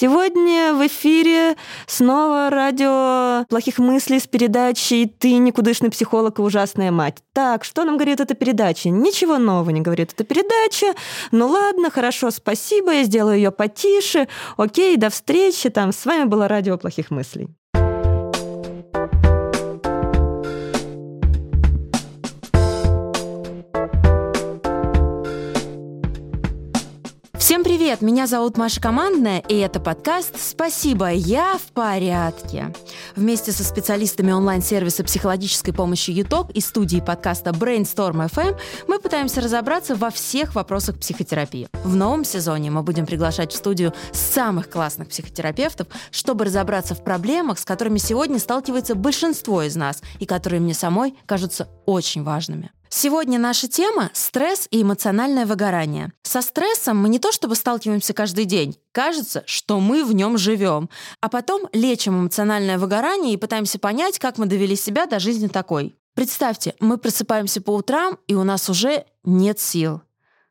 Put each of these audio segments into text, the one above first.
Сегодня в эфире снова радио плохих мыслей с передачей «Ты никудышный психолог и ужасная мать». Так, что нам говорит эта передача? Ничего нового не говорит эта передача. Ну ладно, хорошо, спасибо, я сделаю ее потише. Окей, до встречи. Там с вами было радио плохих мыслей. Привет! Меня зовут Маша Командная, и это подкаст «Спасибо, я в порядке». Вместе со специалистами онлайн-сервиса психологической помощи ЮТОК и студии подкаста Brainstorm FM мы пытаемся разобраться во всех вопросах психотерапии. В новом сезоне мы будем приглашать в студию самых классных психотерапевтов, чтобы разобраться в проблемах, с которыми сегодня сталкивается большинство из нас, и которые мне самой кажутся очень важными. Сегодня наша тема – стресс и эмоциональное выгорание. Со стрессом мы не то чтобы сталкиваемся каждый день, кажется, что мы в нем живем, а потом лечим эмоциональное выгорание и пытаемся понять, как мы довели себя до жизни такой. Представьте, мы просыпаемся по утрам, и у нас уже нет сил.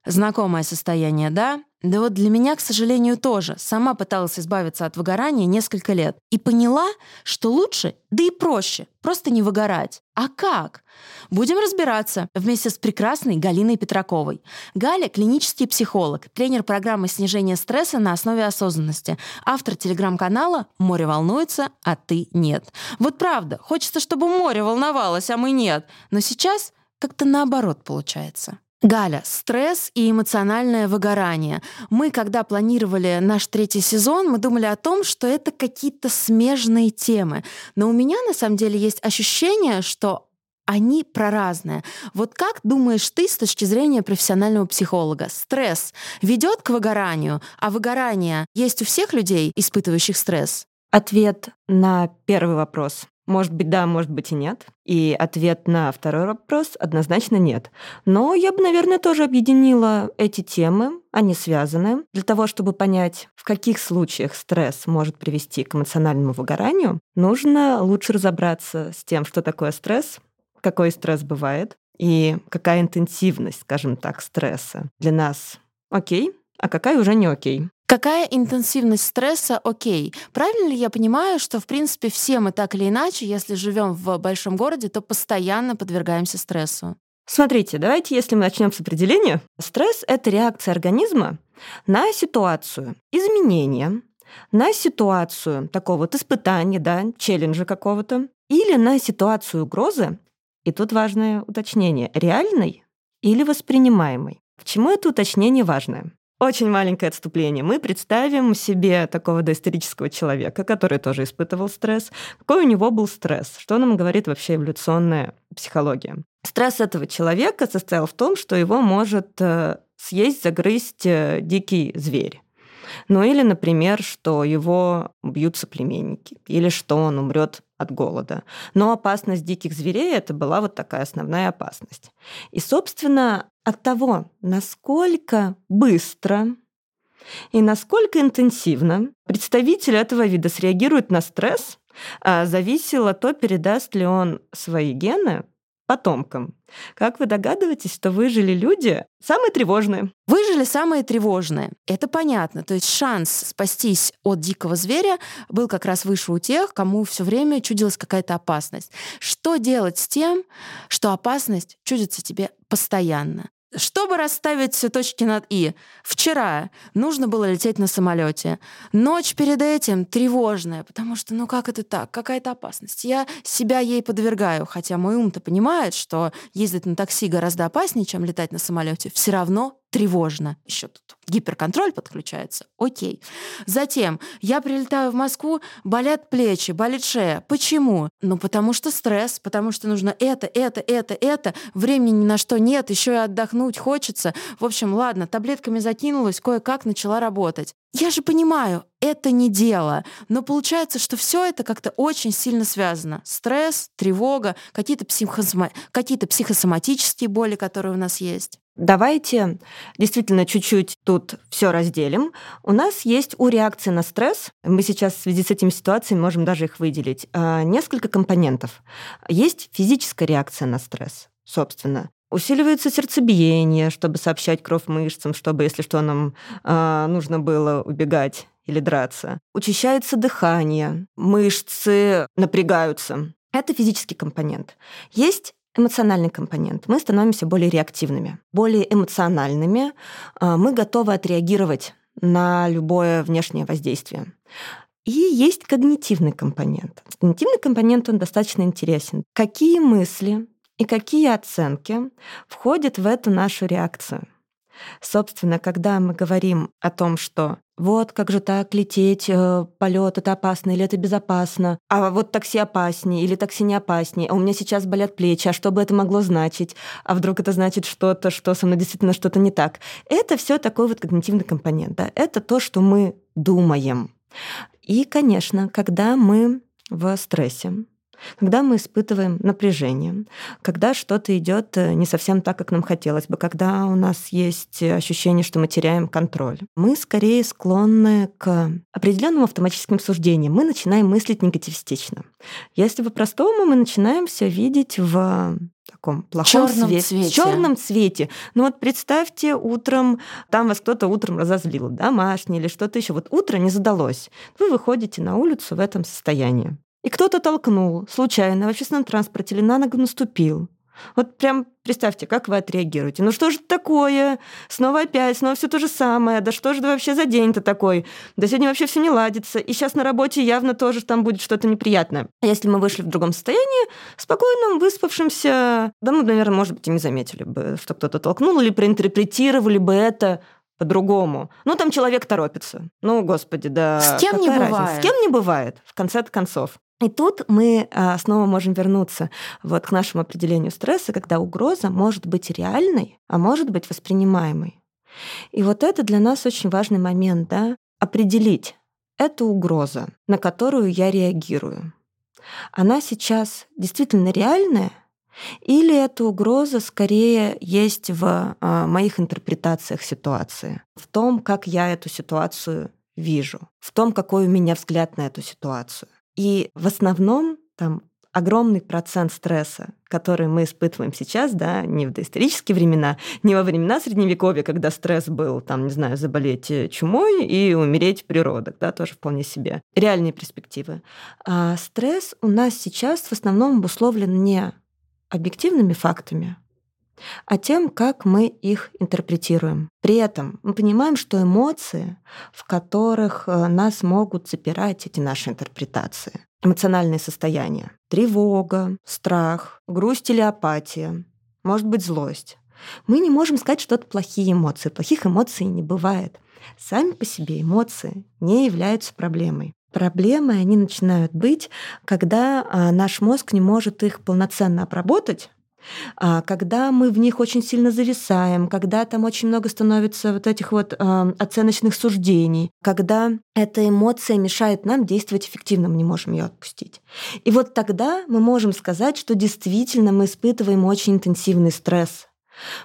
Знакомое состояние, да? Да вот для меня, к сожалению, тоже. Сама пыталась избавиться от выгорания несколько лет. И поняла, что лучше, да и проще, просто не выгорать. А как? Будем разбираться вместе с прекрасной Галиной Петраковой. Галя – клинический психолог, тренер программы снижения стресса на основе осознанности, автор телеграм-канала «Море волнуется, а ты нет». Вот правда, хочется, чтобы море волновалось, а мы нет. Но сейчас как-то наоборот получается. Галя, стресс и эмоциональное выгорание. Мы, когда планировали наш третий сезон, мы думали о том, что это какие-то смежные темы. Но у меня, на самом деле, есть ощущение, что они про разное. Вот как думаешь ты с точки зрения профессионального психолога? Стресс ведет к выгоранию, а выгорание есть у всех людей, испытывающих стресс? Ответ на первый вопрос может быть, да, может быть и нет. И ответ на второй вопрос однозначно нет. Но я бы, наверное, тоже объединила эти темы, они связаны, для того, чтобы понять, в каких случаях стресс может привести к эмоциональному выгоранию, нужно лучше разобраться с тем, что такое стресс, какой стресс бывает и какая интенсивность, скажем так, стресса для нас окей, а какая уже не окей. Какая интенсивность стресса окей? Правильно ли я понимаю, что, в принципе, все мы так или иначе, если живем в большом городе, то постоянно подвергаемся стрессу? Смотрите, давайте, если мы начнем с определения. Стресс — это реакция организма на ситуацию изменения, на ситуацию такого вот испытания, да, челленджа какого-то, или на ситуацию угрозы, и тут важное уточнение, реальной или воспринимаемой. К чему это уточнение важное? Очень маленькое отступление. Мы представим себе такого доисторического человека, который тоже испытывал стресс. Какой у него был стресс? Что нам говорит вообще эволюционная психология? Стресс этого человека состоял в том, что его может э, съесть, загрызть э, дикий зверь. Ну или, например, что его бьют соплеменники, или что он умрет от голода. Но опасность диких зверей это была вот такая основная опасность. И, собственно, от того, насколько быстро и насколько интенсивно представитель этого вида среагирует на стресс, а, зависело то, передаст ли он свои гены потомкам. Как вы догадываетесь, что выжили люди самые тревожные? Выжили самые тревожные. Это понятно. То есть шанс спастись от дикого зверя был как раз выше у тех, кому все время чудилась какая-то опасность. Что делать с тем, что опасность чудится тебе постоянно? Чтобы расставить все точки над «и», вчера нужно было лететь на самолете. Ночь перед этим тревожная, потому что, ну как это так? Какая-то опасность. Я себя ей подвергаю, хотя мой ум-то понимает, что ездить на такси гораздо опаснее, чем летать на самолете. Все равно тревожно. Еще тут гиперконтроль подключается. Окей. Затем я прилетаю в Москву, болят плечи, болит шея. Почему? Ну, потому что стресс, потому что нужно это, это, это, это. Времени ни на что нет, еще и отдохнуть хочется. В общем, ладно, таблетками закинулась, кое-как начала работать. Я же понимаю, это не дело, но получается, что все это как-то очень сильно связано. Стресс, тревога, какие-то психосома... какие психосоматические боли, которые у нас есть. Давайте действительно чуть-чуть тут все разделим. У нас есть у реакции на стресс, мы сейчас в связи с этими ситуациями можем даже их выделить, а, несколько компонентов. Есть физическая реакция на стресс, собственно. Усиливается сердцебиение, чтобы сообщать кровь мышцам, чтобы, если что, нам э, нужно было убегать или драться. Учащается дыхание, мышцы напрягаются. Это физический компонент. Есть эмоциональный компонент. Мы становимся более реактивными, более эмоциональными. А, мы готовы отреагировать на любое внешнее воздействие. И есть когнитивный компонент. Когнитивный компонент, он достаточно интересен. Какие мысли и какие оценки входят в эту нашу реакцию? Собственно, когда мы говорим о том, что вот как же так лететь, э, полет это опасно или это безопасно, а вот такси опаснее или такси не опаснее, а у меня сейчас болят плечи, а что бы это могло значить, а вдруг это значит что-то, что со мной действительно что-то не так. Это все такой вот когнитивный компонент, да? это то, что мы думаем. И, конечно, когда мы в стрессе, когда мы испытываем напряжение, когда что-то идет э, не совсем так, как нам хотелось бы, когда у нас есть ощущение, что мы теряем контроль, мы скорее склонны к определенным автоматическим суждениям. Мы начинаем мыслить негативистично. Если по-простому, мы начинаем все видеть в таком плохом черном свете, цвете. В черном цвете. Ну вот представьте, утром там вас кто-то утром разозлил, домашний или что-то еще. Вот утро не задалось. Вы выходите на улицу в этом состоянии и кто-то толкнул случайно в общественном транспорте или на ногу наступил. Вот прям представьте, как вы отреагируете. Ну что же такое? Снова опять, снова все то же самое. Да что же это вообще за день-то такой? Да сегодня вообще все не ладится. И сейчас на работе явно тоже там будет что-то неприятное. А если мы вышли в другом состоянии, спокойным, выспавшимся, да мы, наверное, может быть, и не заметили бы, что кто-то толкнул, или проинтерпретировали бы это по-другому. Ну, там человек торопится. Ну, господи, да. С кем не разница? бывает. С кем не бывает, в конце концов. И тут мы а, снова можем вернуться вот к нашему определению стресса, когда угроза может быть реальной, а может быть воспринимаемой. И вот это для нас очень важный момент, да, определить, это угроза, на которую я реагирую. Она сейчас действительно реальная, или эта угроза скорее есть в а, моих интерпретациях ситуации, в том, как я эту ситуацию вижу, в том, какой у меня взгляд на эту ситуацию. И в основном там огромный процент стресса, который мы испытываем сейчас, да, не в доисторические времена, не во времена Средневековья, когда стресс был, там, не знаю, заболеть э, чумой и умереть в природах, да, тоже вполне себе. Реальные перспективы. А стресс у нас сейчас в основном обусловлен не объективными фактами, а тем, как мы их интерпретируем. При этом мы понимаем, что эмоции, в которых э, нас могут запирать эти наши интерпретации, эмоциональные состояния, тревога, страх, грусть или апатия, может быть злость, мы не можем сказать, что это плохие эмоции. Плохих эмоций не бывает. Сами по себе эмоции не являются проблемой. Проблемы, они начинают быть, когда а, наш мозг не может их полноценно обработать, когда мы в них очень сильно зависаем, когда там очень много становится вот этих вот оценочных суждений, когда эта эмоция мешает нам действовать эффективно, мы не можем ее отпустить. И вот тогда мы можем сказать, что действительно мы испытываем очень интенсивный стресс.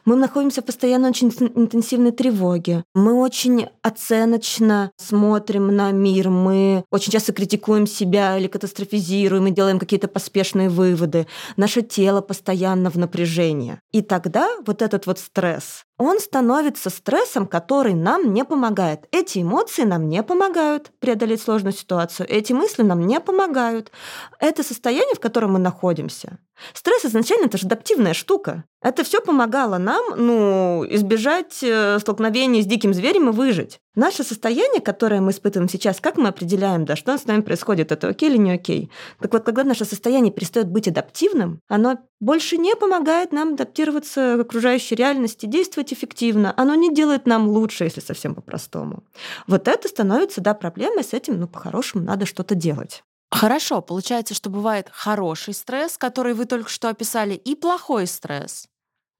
Мы находимся в постоянно очень интенсивной тревоге. Мы очень оценочно смотрим на мир. Мы очень часто критикуем себя или катастрофизируем и делаем какие-то поспешные выводы. Наше тело постоянно в напряжении. И тогда вот этот вот стресс, он становится стрессом, который нам не помогает. Эти эмоции нам не помогают преодолеть сложную ситуацию. Эти мысли нам не помогают. Это состояние, в котором мы находимся. Стресс изначально это же адаптивная штука. Это все помогало нам ну, избежать э, столкновения с диким зверем и выжить. Наше состояние, которое мы испытываем сейчас, как мы определяем, да, что с нами происходит, это окей или не окей? Так вот, когда наше состояние перестает быть адаптивным, оно больше не помогает нам адаптироваться к окружающей реальности, действовать эффективно. Оно не делает нам лучше, если совсем по-простому. Вот это становится, да, проблемой, с этим, ну, по-хорошему, надо что-то делать. Хорошо, получается, что бывает хороший стресс, который вы только что описали, и плохой стресс.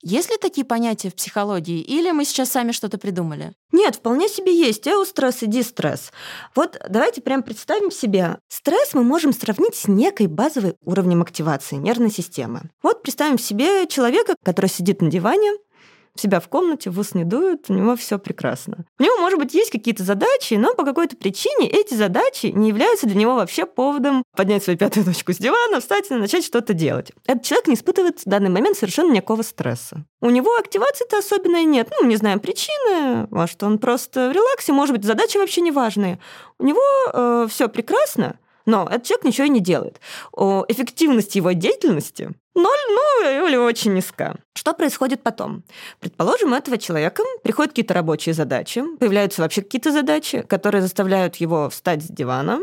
Есть ли такие понятия в психологии, или мы сейчас сами что-то придумали? Нет, вполне себе есть эустресс и дистресс. Вот давайте прям представим себе. Стресс мы можем сравнить с некой базовой уровнем активации нервной системы. Вот представим себе человека, который сидит на диване, себя в комнате, в ус не дует, у него все прекрасно. У него, может быть, есть какие-то задачи, но по какой-то причине эти задачи не являются для него вообще поводом поднять свою пятую точку с дивана, встать и начать что-то делать. Этот человек не испытывает в данный момент совершенно никакого стресса. У него активации-то особенной нет. Ну, не знаем причины, может, он просто в релаксе, может быть, задачи вообще не важные. У него э, все прекрасно, но этот человек ничего и не делает. Эффективность его деятельности ноль, ну, или очень низка. Что происходит потом? Предположим, у этого человека приходят какие-то рабочие задачи, появляются вообще какие-то задачи, которые заставляют его встать с дивана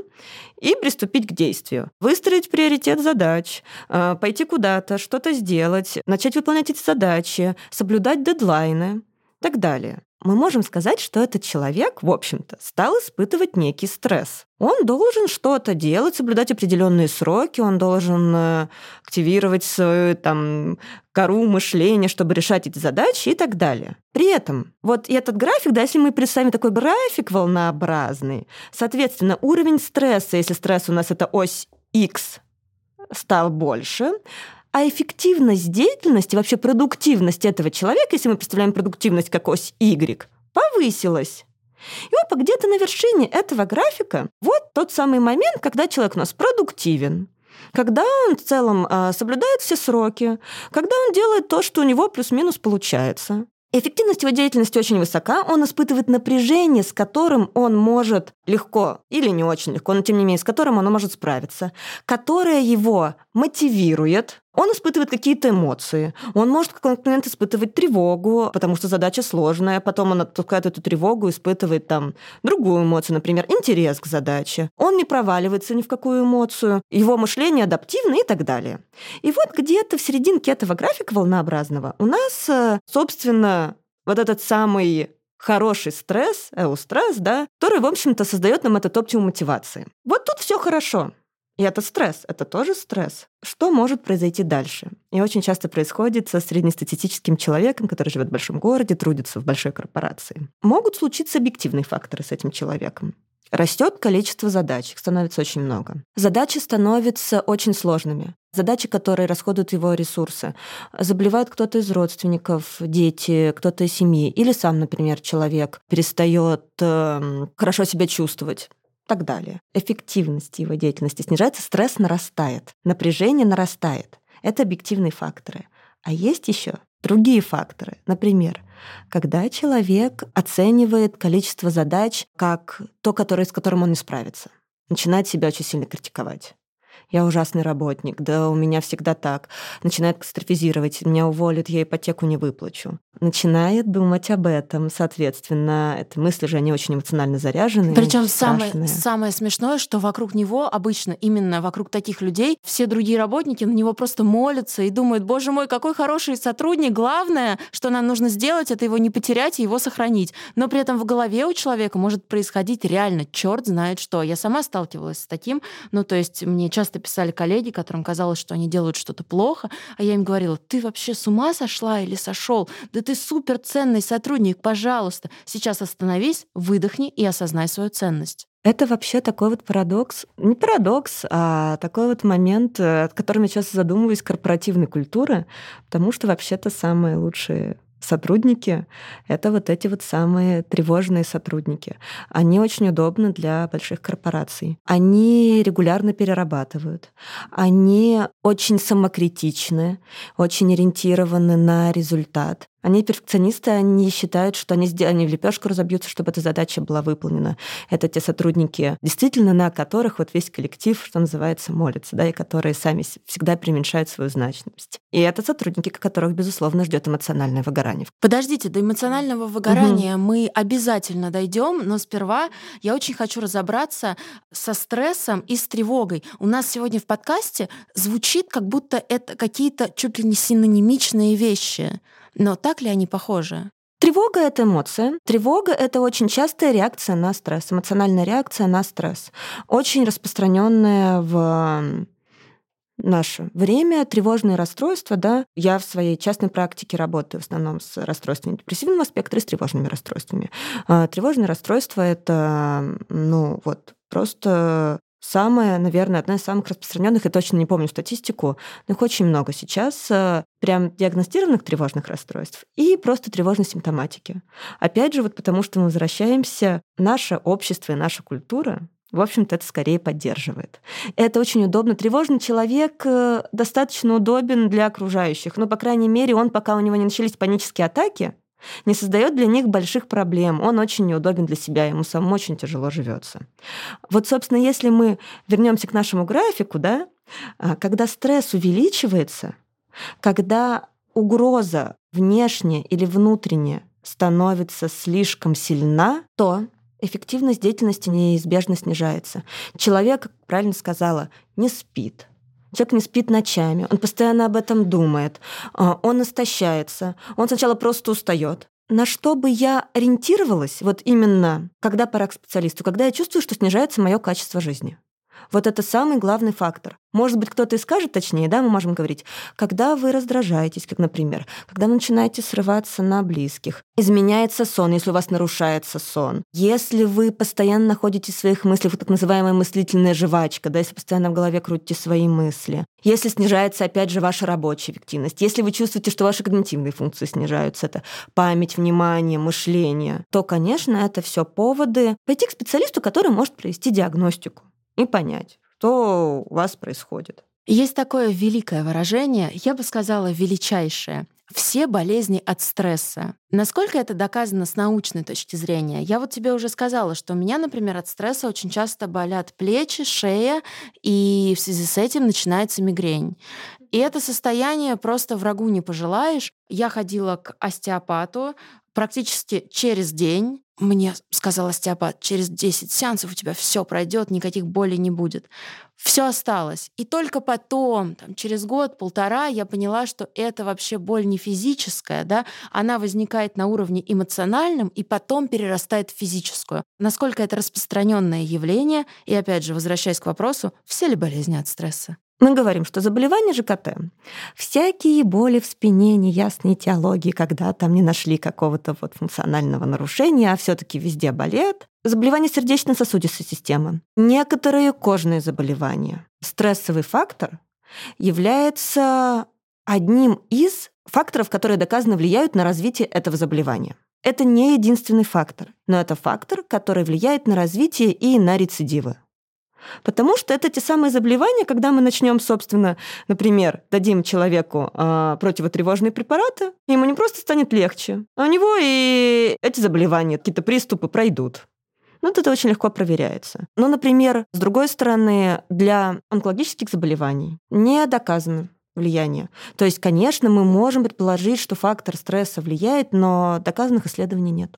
и приступить к действию. Выстроить приоритет задач, э, пойти куда-то, что-то сделать, начать выполнять эти задачи, соблюдать дедлайны и так далее мы можем сказать, что этот человек, в общем-то, стал испытывать некий стресс. Он должен что-то делать, соблюдать определенные сроки, он должен э, активировать свою там кору мышления, чтобы решать эти задачи и так далее. При этом вот этот график, да, если мы представим такой график волнообразный, соответственно, уровень стресса, если стресс у нас это ось X, стал больше, а эффективность деятельности, вообще продуктивность этого человека, если мы представляем продуктивность как ось Y, повысилась. И опа, где-то на вершине этого графика вот тот самый момент, когда человек у нас продуктивен, когда он в целом а, соблюдает все сроки, когда он делает то, что у него плюс-минус получается. Эффективность его деятельности очень высока, он испытывает напряжение, с которым он может легко или не очень легко, но тем не менее, с которым он может справиться, которое его мотивирует, он испытывает какие-то эмоции. Он может в какой-то момент испытывать тревогу, потому что задача сложная. Потом он отпускает эту тревогу, испытывает там другую эмоцию, например, интерес к задаче. Он не проваливается ни в какую эмоцию. Его мышление адаптивно и так далее. И вот где-то в серединке этого графика волнообразного у нас, э, собственно, вот этот самый хороший стресс, эустресс, да, который, в общем-то, создает нам этот оптимум мотивации. Вот тут все хорошо. И это стресс, это тоже стресс. Что может произойти дальше? И очень часто происходит со среднестатистическим человеком, который живет в большом городе, трудится в большой корпорации. Могут случиться объективные факторы с этим человеком. Растет количество задач, их становится очень много. Задачи становятся очень сложными. Задачи, которые расходуют его ресурсы. Заболевает кто-то из родственников, дети, кто-то из семьи. Или сам, например, человек перестает э, хорошо себя чувствовать так далее. Эффективность его деятельности снижается, стресс нарастает, напряжение нарастает. Это объективные факторы. А есть еще другие факторы. Например, когда человек оценивает количество задач как то, которое, с которым он не справится, начинает себя очень сильно критиковать я ужасный работник, да у меня всегда так. Начинает катастрофизировать, меня уволят, я ипотеку не выплачу. Начинает думать об этом, соответственно, это мысли же, они очень эмоционально заряжены. Причем самое, самое смешное, что вокруг него обычно, именно вокруг таких людей, все другие работники на него просто молятся и думают, боже мой, какой хороший сотрудник, главное, что нам нужно сделать, это его не потерять и его сохранить. Но при этом в голове у человека может происходить реально черт знает что. Я сама сталкивалась с таким, ну то есть мне часто часто писали коллеги, которым казалось, что они делают что-то плохо, а я им говорила, ты вообще с ума сошла или сошел? Да ты суперценный сотрудник, пожалуйста, сейчас остановись, выдохни и осознай свою ценность. Это вообще такой вот парадокс, не парадокс, а такой вот момент, э, от которым я сейчас задумываюсь, корпоративной культуры, потому что вообще-то самые лучшие сотрудники — это вот эти вот самые тревожные сотрудники. Они очень удобны для больших корпораций. Они регулярно перерабатывают. Они очень самокритичны, очень ориентированы на результат. Они перфекционисты, они считают, что они, они в лепешку разобьются, чтобы эта задача была выполнена. Это те сотрудники, действительно, на которых вот весь коллектив, что называется, молится, да, и которые сами всегда преуменьшают свою значимость. И это сотрудники, которых, безусловно, ждет эмоциональное выгорание. Подождите, до эмоционального выгорания угу. мы обязательно дойдем, но сперва я очень хочу разобраться со стрессом и с тревогой. У нас сегодня в подкасте звучит, как будто это какие-то чуть ли не синонимичные вещи. Но так ли они похожи? Тревога — это эмоция. Тревога — это очень частая реакция на стресс, эмоциональная реакция на стресс. Очень распространенная в наше время тревожные расстройства, да, я в своей частной практике работаю в основном с расстройствами депрессивного спектра и с тревожными расстройствами. А, тревожные расстройства — это, ну, вот, просто самая, наверное, одна из самых распространенных, я точно не помню статистику, но их очень много сейчас, э, прям диагностированных тревожных расстройств и просто тревожной симптоматики. Опять же, вот потому что мы возвращаемся, наше общество и наша культура в общем-то, это скорее поддерживает. Это очень удобно. Тревожный человек э, достаточно удобен для окружающих. Но, по крайней мере, он, пока у него не начались панические атаки, не создает для них больших проблем. Он очень неудобен для себя, ему самому очень тяжело живется. Вот, собственно, если мы вернемся к нашему графику, да, а, когда стресс увеличивается, когда угроза внешняя или внутренняя становится слишком сильна, то эффективность деятельности неизбежно снижается. Человек, правильно сказала, не спит, Человек не спит ночами, он постоянно об этом думает, а, он истощается, он сначала просто устает. На что бы я ориентировалась, вот именно, когда пора к специалисту, когда я чувствую, что снижается мое качество жизни. Вот это самый главный фактор. Может быть, кто-то и скажет точнее, да, мы можем говорить, когда вы раздражаетесь, как, например, когда начинаете срываться на близких, изменяется сон, если у вас нарушается сон, если вы постоянно находитесь в своих мыслях, вот так называемая мыслительная жвачка, да, если постоянно в голове крутите свои мысли, если снижается, опять же, ваша рабочая эффективность, если вы чувствуете, что ваши когнитивные функции снижаются, это память, внимание, мышление, то, конечно, это все поводы пойти к специалисту, который может провести диагностику и понять, что у вас происходит. Есть такое великое выражение, я бы сказала, величайшее. Все болезни от стресса. Насколько это доказано с научной точки зрения? Я вот тебе уже сказала, что у меня, например, от стресса очень часто болят плечи, шея, и в связи с этим начинается мигрень. И это состояние просто врагу не пожелаешь. Я ходила к остеопату практически через день. Мне сказал остеопат, через 10 сеансов у тебя все пройдет, никаких болей не будет. Все осталось. И только потом, там, через год-полтора, я поняла, что это вообще боль не физическая, да, она возникает на уровне эмоциональном и потом перерастает в физическую. Насколько это распространенное явление, и опять же, возвращаясь к вопросу, все ли болезни от стресса? Мы говорим, что заболевания ЖКТ, всякие боли в спине, неясные теологии, когда там не нашли какого-то вот функционального нарушения, а все таки везде болеют, заболевания сердечно-сосудистой системы, некоторые кожные заболевания. Стрессовый фактор является одним из факторов, которые доказано влияют на развитие этого заболевания. Это не единственный фактор, но это фактор, который влияет на развитие и на рецидивы. Потому что это те самые заболевания, когда мы начнем, собственно, например, дадим человеку э, противотревожные препараты, ему не просто станет легче, а у него и эти заболевания, какие-то приступы пройдут. Ну, это очень легко проверяется. Но, например, с другой стороны, для онкологических заболеваний не доказано влияние. То есть, конечно, мы можем предположить, что фактор стресса влияет, но доказанных исследований нет.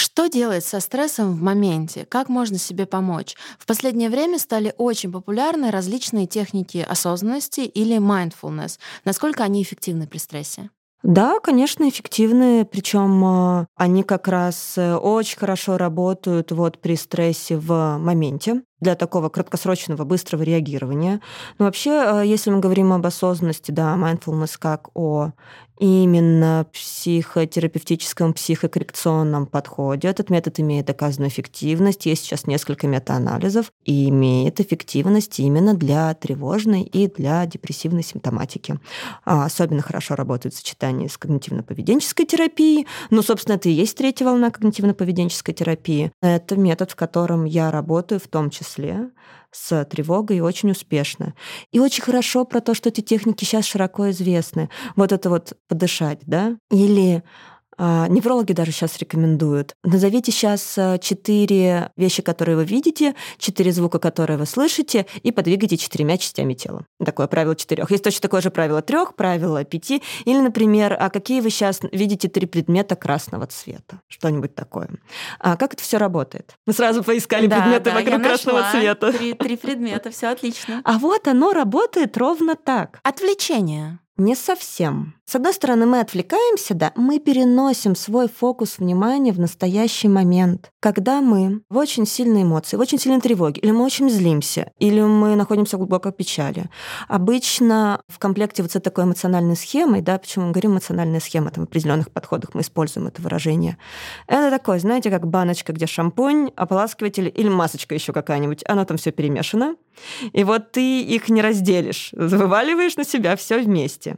Что делать со стрессом в моменте? Как можно себе помочь? В последнее время стали очень популярны различные техники осознанности или mindfulness. Насколько они эффективны при стрессе? Да, конечно, эффективны, причем э, они как раз э, очень хорошо работают вот при стрессе в моменте для такого краткосрочного быстрого реагирования. Но вообще, э, если мы говорим об осознанности, да, mindfulness как о именно психотерапевтическом, психокоррекционном подходе. Этот метод имеет доказанную эффективность. Есть сейчас несколько метаанализов и имеет эффективность именно для тревожной и для депрессивной симптоматики. А особенно хорошо работает в сочетании с когнитивно-поведенческой терапией. Ну, собственно, это и есть третья волна когнитивно-поведенческой терапии. Это метод, в котором я работаю в том числе числе с тревогой и очень успешно. И очень хорошо про то, что эти техники сейчас широко известны. Вот это вот подышать, да? Или неврологи даже сейчас рекомендуют. Назовите сейчас а, четыре вещи, которые вы видите, четыре звука, которые вы слышите, и подвигайте четырьмя частями тела. Такое правило четырех. Есть точно такое же правило трех, правило пяти. Или, например, а какие вы сейчас видите три предмета красного цвета? Что-нибудь такое. А как это все работает? Мы сразу поискали да, предметы да, вокруг красного цвета. Три, три предмета, все отлично. А вот оно работает ровно так. Отвлечение. Не совсем. С одной стороны, мы отвлекаемся, да, мы переносим свой фокус внимания в настоящий момент. Когда мы в очень сильной эмоции, в очень сильной тревоге, или мы очень злимся, или мы находимся в глубокой печали, обычно в комплекте вот с такой эмоциональной схемой, да, почему мы говорим эмоциональная схема, там в определенных подходах мы используем это выражение, это такое, знаете, как баночка, где шампунь, ополаскиватель или масочка еще какая-нибудь, оно там все перемешано, и вот ты их не разделишь, вываливаешь на себя все вместе.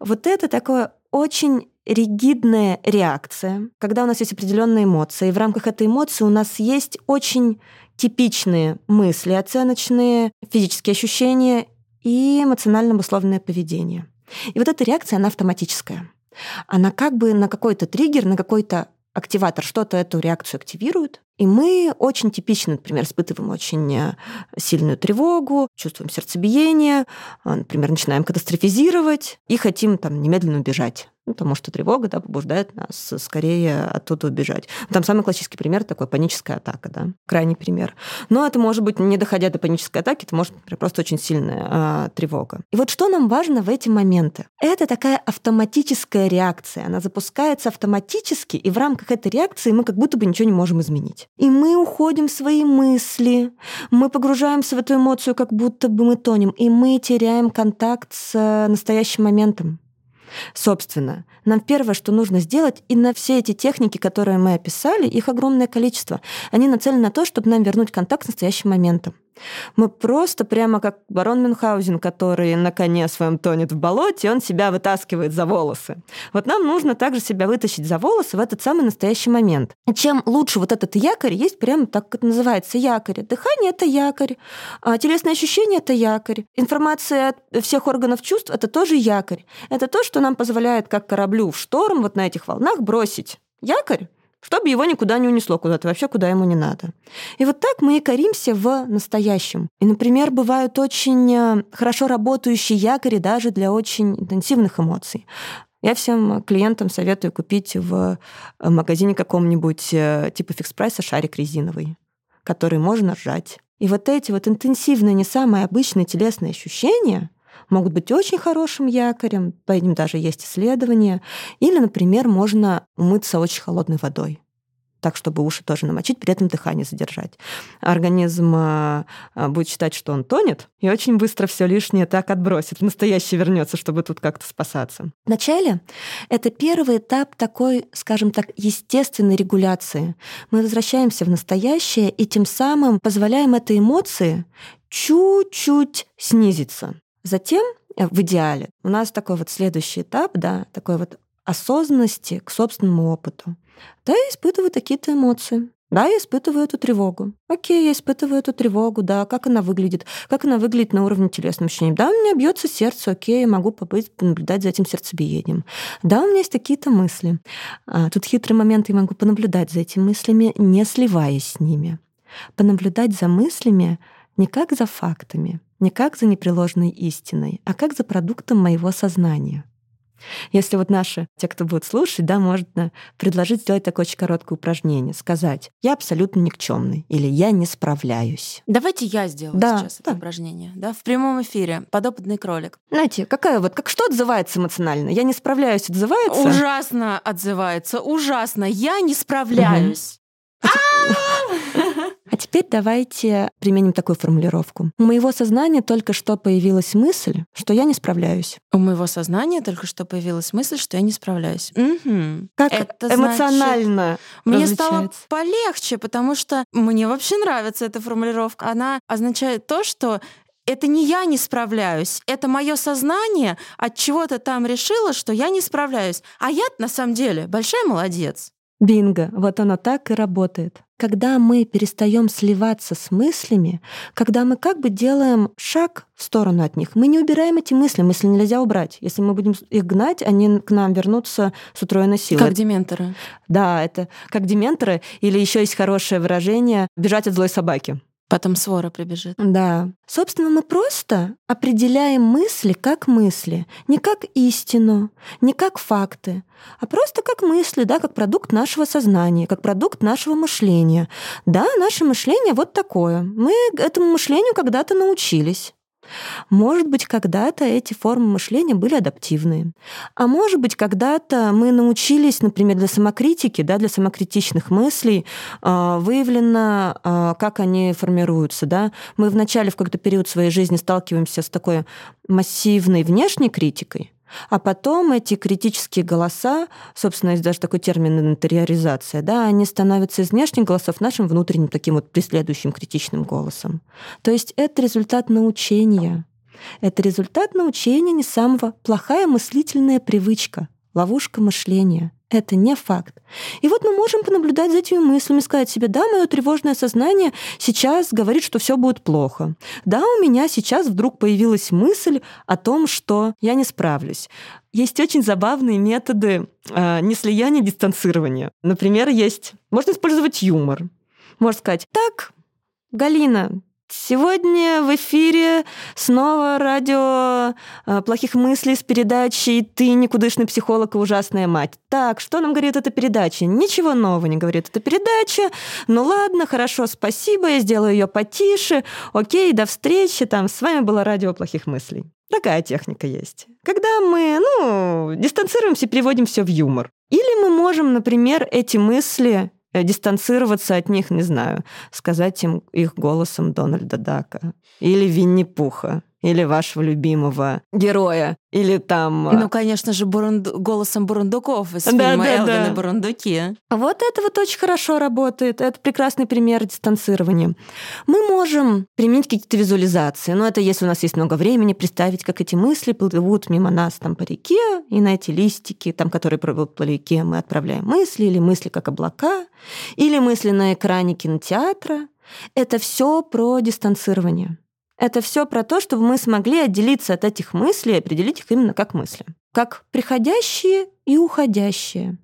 Вот это такое очень ригидная реакция, когда у нас есть определенные эмоции, и в рамках этой эмоции у нас есть очень типичные мысли оценочные, физические ощущения и эмоционально обусловленное поведение. И вот эта реакция, она автоматическая. Она как бы на какой-то триггер, на какой-то активатор что-то эту реакцию активирует, и мы очень типично, например, испытываем очень э, сильную тревогу, чувствуем сердцебиение, э, например, начинаем катастрофизировать и хотим там немедленно убежать. Ну, потому что тревога да, побуждает нас скорее оттуда убежать. Там самый классический пример такой паническая атака, да, крайний пример. Но это может быть, не доходя до панической атаки, это может быть просто очень сильная а, тревога. И вот что нам важно в эти моменты? Это такая автоматическая реакция. Она запускается автоматически, и в рамках этой реакции мы как будто бы ничего не можем изменить. И мы уходим в свои мысли, мы погружаемся в эту эмоцию, как будто бы мы тонем, и мы теряем контакт с э, настоящим моментом. Собственно, нам первое, что нужно сделать, и на все эти техники, которые мы описали, их огромное количество, они нацелены на то, чтобы нам вернуть контакт с настоящим моментом. Мы просто прямо как барон Мюнхгаузен, который на коне своем тонет в болоте, он себя вытаскивает за волосы. Вот нам нужно также себя вытащить за волосы в этот самый настоящий момент. Чем лучше вот этот якорь, есть прямо так, как это называется, якорь. Дыхание — это якорь, а телесные ощущения — это якорь, информация от всех органов чувств — это тоже якорь. Это то, что нам позволяет как кораблю в шторм вот на этих волнах бросить якорь, чтобы его никуда не унесло куда-то, вообще куда ему не надо. И вот так мы и коримся в настоящем. И, например, бывают очень э, хорошо работающие якори даже для очень интенсивных эмоций. Я всем клиентам советую купить в э, магазине каком-нибудь э, типа фикс-прайса шарик резиновый, который можно сжать. И вот эти вот интенсивные, не самые обычные телесные ощущения, могут быть очень хорошим якорем, по ним даже есть исследования. Или, например, можно умыться очень холодной водой так, чтобы уши тоже намочить, при этом дыхание задержать. Организм э, э, будет считать, что он тонет, и очень быстро все лишнее так отбросит, в настоящее вернется, чтобы тут как-то спасаться. Вначале это первый этап такой, скажем так, естественной регуляции. Мы возвращаемся в настоящее и тем самым позволяем этой эмоции чуть-чуть снизиться. Затем, э, в идеале, у нас такой вот следующий этап, да, такой вот осознанности к собственному опыту. Да, я испытываю такие-то эмоции. Да, я испытываю эту тревогу. Окей, я испытываю эту тревогу, да, как она выглядит, как она выглядит на уровне телесного ощущения. Да, у меня бьется сердце, окей, я могу побыть, понаблюдать за этим сердцебиением. Да, у меня есть какие-то мысли. А, тут хитрый момент, я могу понаблюдать за этими мыслями, не сливаясь с ними. Понаблюдать за мыслями не как за фактами, не как за непреложной истиной, а как за продуктом моего сознания. Если вот наши, те, кто будет слушать, да, можно предложить сделать такое очень короткое упражнение, сказать «я абсолютно никчемный» или «я не справляюсь». Давайте я сделаю да, сейчас да. это упражнение, да, в прямом эфире, подопытный кролик. Знаете, какая вот, как что отзывается эмоционально? «Я не справляюсь» отзывается? Ужасно отзывается, ужасно. «Я не справляюсь». А теперь давайте применим такую формулировку. У моего сознания только что появилась мысль, что я не справляюсь. У моего сознания только что появилась мысль, что я не справляюсь. Угу. Как Это эмоционально значит, Мне стало полегче, потому что мне вообще нравится эта формулировка. Она означает то, что это не я не справляюсь, это мое сознание от чего-то там решило, что я не справляюсь. А я на самом деле большая молодец. Бинго, вот оно так и работает. Когда мы перестаем сливаться с мыслями, когда мы как бы делаем шаг в сторону от них, мы не убираем эти мысли, мысли нельзя убрать. Если мы будем их гнать, они к нам вернутся с утроенной силой. Как дементоры. Да, это как дементоры, или еще есть хорошее выражение «бежать от злой собаки». Потом свора прибежит. Да. Собственно, мы просто определяем мысли как мысли, не как истину, не как факты, а просто как мысли, да, как продукт нашего сознания, как продукт нашего мышления. Да, наше мышление вот такое. Мы этому мышлению когда-то научились. Может быть, когда-то эти формы мышления были адаптивные. А может быть, когда-то мы научились, например, для самокритики, да, для самокритичных мыслей а, выявлено, а, как они формируются. Да. Мы вначале в какой-то период своей жизни сталкиваемся с такой массивной внешней критикой, а потом эти критические голоса, собственно, есть даже такой термин интериоризация, да, они становятся из внешних голосов нашим внутренним таким вот преследующим критичным голосом. То есть это результат научения. Это результат научения не самого плохая мыслительная привычка, ловушка мышления — это не факт. И вот мы можем понаблюдать за этими мыслями, сказать себе, да, мое тревожное сознание сейчас говорит, что все будет плохо. Да, у меня сейчас вдруг появилась мысль о том, что я не справлюсь. Есть очень забавные методы э, не слияния, а дистанцирования. Например, есть... Можно использовать юмор. Можно сказать, так, Галина, Сегодня в эфире снова радио э, плохих мыслей с передачей «Ты никудышный психолог и ужасная мать». Так, что нам говорит эта передача? Ничего нового не говорит эта передача. Ну ладно, хорошо, спасибо, я сделаю ее потише. Окей, до встречи. Там с вами было радио плохих мыслей. Такая техника есть. Когда мы, ну, дистанцируемся, переводим все в юмор. Или мы можем, например, эти мысли дистанцироваться от них, не знаю, сказать им их голосом Дональда Дака или Винни-Пуха или вашего любимого героя, или там... Ну, конечно же, Бурунду... голосом Бурундуков из фильма да, «Элвин да. и Бурундуки». Вот это вот очень хорошо работает. Это прекрасный пример дистанцирования. Мы можем применить какие-то визуализации. Но это если у нас есть много времени, представить, как эти мысли плывут мимо нас там по реке, и на эти листики, там, которые плывут по реке, мы отправляем мысли, или мысли как облака, или мысли на экране кинотеатра. Это все про дистанцирование. Это все про то, чтобы мы смогли отделиться от этих мыслей и определить их именно как мысли. Как приходящие и уходящие.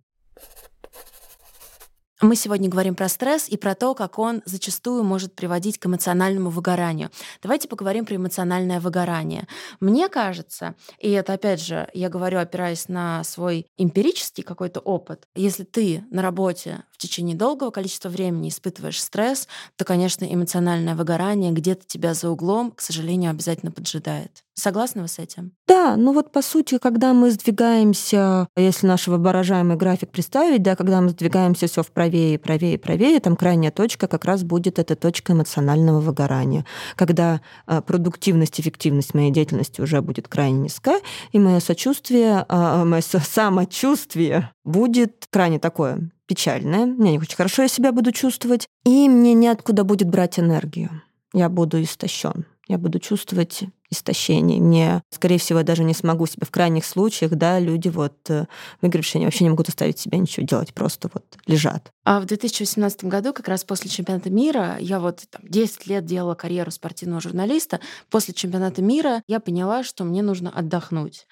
Мы сегодня говорим про стресс и про то, как он зачастую может приводить к эмоциональному выгоранию. Давайте поговорим про эмоциональное выгорание. Мне кажется, и это опять же, я говорю, опираясь на свой эмпирический какой-то опыт, если ты на работе в течение долгого количества времени испытываешь стресс, то, конечно, эмоциональное выгорание где-то тебя за углом, к сожалению, обязательно поджидает. Согласны вы с этим? Да, ну вот по сути, когда мы сдвигаемся, если наш воображаемый график представить, да, когда мы сдвигаемся все вправее, правее, правее, там крайняя точка как раз будет эта точка эмоционального выгорания, когда э, продуктивность, эффективность моей деятельности уже будет крайне низка, и мое сочувствие, а, мое самочувствие будет крайне такое печальное, мне не очень хорошо я себя буду чувствовать, и мне неоткуда будет брать энергию. Я буду истощен я буду чувствовать истощение. Мне, скорее всего, даже не смогу себе в крайних случаях, да, люди вот э, выигравшие, они вообще не могут оставить себя ничего делать, просто вот лежат. А в 2018 году, как раз после чемпионата мира, я вот там, 10 лет делала карьеру спортивного журналиста, после чемпионата мира я поняла, что мне нужно отдохнуть.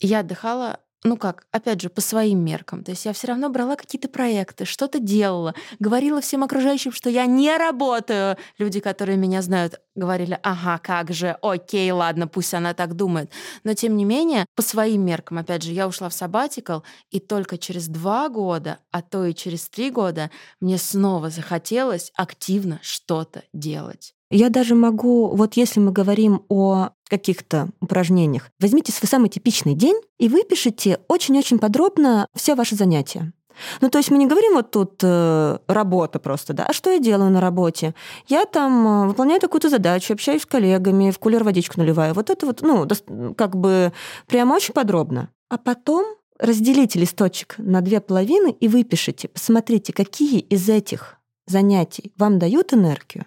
Я отдыхала ну как, опять же, по своим меркам. То есть я все равно брала какие-то проекты, что-то делала, говорила всем окружающим, что я не работаю. Люди, которые меня знают, говорили, ага, как же, окей, ладно, пусть она так думает. Но тем не менее, по своим меркам, опять же, я ушла в сабатикл, и только через два года, а то и через три года мне снова захотелось активно что-то делать. Я даже могу, вот если мы говорим о каких-то упражнениях, возьмите свой самый типичный день и выпишите очень-очень подробно все ваши занятия. Ну, то есть мы не говорим вот тут э, работа просто, да, а что я делаю на работе? Я там э, выполняю какую-то задачу, общаюсь с коллегами, в кулер водичку наливаю. Вот это вот, ну, как бы прямо очень подробно. А потом разделите листочек на две половины и выпишите, посмотрите, какие из этих занятий вам дают энергию,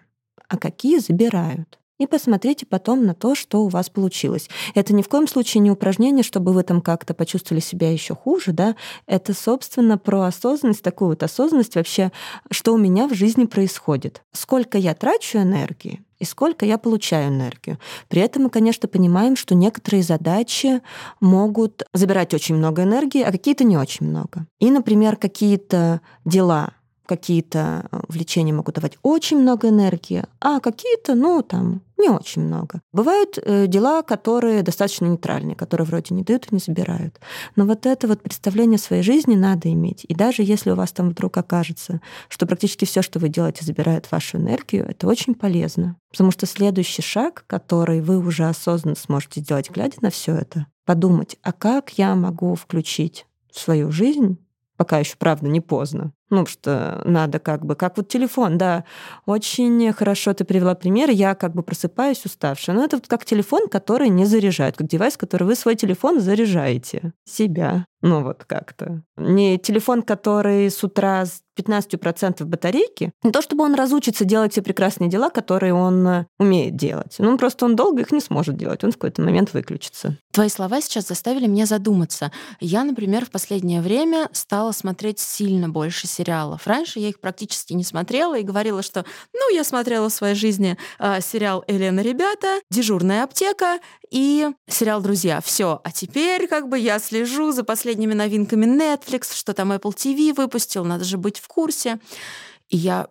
а какие забирают. И посмотрите потом на то, что у вас получилось. Это ни в коем случае не упражнение, чтобы вы там как-то почувствовали себя еще хуже, да. Это, собственно, про осознанность, такую вот осознанность вообще, что у меня в жизни происходит. Сколько я трачу энергии, и сколько я получаю энергию. При этом мы, конечно, понимаем, что некоторые задачи могут забирать очень много энергии, а какие-то не очень много. И, например, какие-то дела какие-то э, влечения могут давать очень много энергии, а какие-то, ну, там, Не очень много. Бывают э, дела, которые достаточно нейтральные, которые вроде не дают и не забирают. Но вот это вот представление своей жизни надо иметь. И даже если у вас там вдруг окажется, что практически все, что вы делаете, забирает вашу энергию, это очень полезно. Потому что следующий шаг, который вы уже осознанно сможете сделать, глядя на все это, подумать, а как я могу включить в свою жизнь пока еще, правда, не поздно. Ну, что надо как бы, как вот телефон, да, очень хорошо ты привела пример, я как бы просыпаюсь уставшая. Но это вот как телефон, который не заряжает, как девайс, который вы свой телефон заряжаете. Себя. Ну вот как-то. Не телефон, который с утра с 15% батарейки, не то чтобы он разучится делать те прекрасные дела, которые он э, умеет делать. Ну, просто он долго их не сможет делать, он в какой-то момент выключится. Твои слова сейчас заставили меня задуматься. Я, например, в последнее время стала смотреть сильно больше сериалов. Раньше я их практически не смотрела и говорила, что, ну, я смотрела в своей жизни э, сериал «Елена, ребята», «Дежурная аптека» и сериал «Друзья». Все. А теперь как бы я слежу за последними новинками Netflix, что там Apple TV выпустил, надо же быть в курсе. И я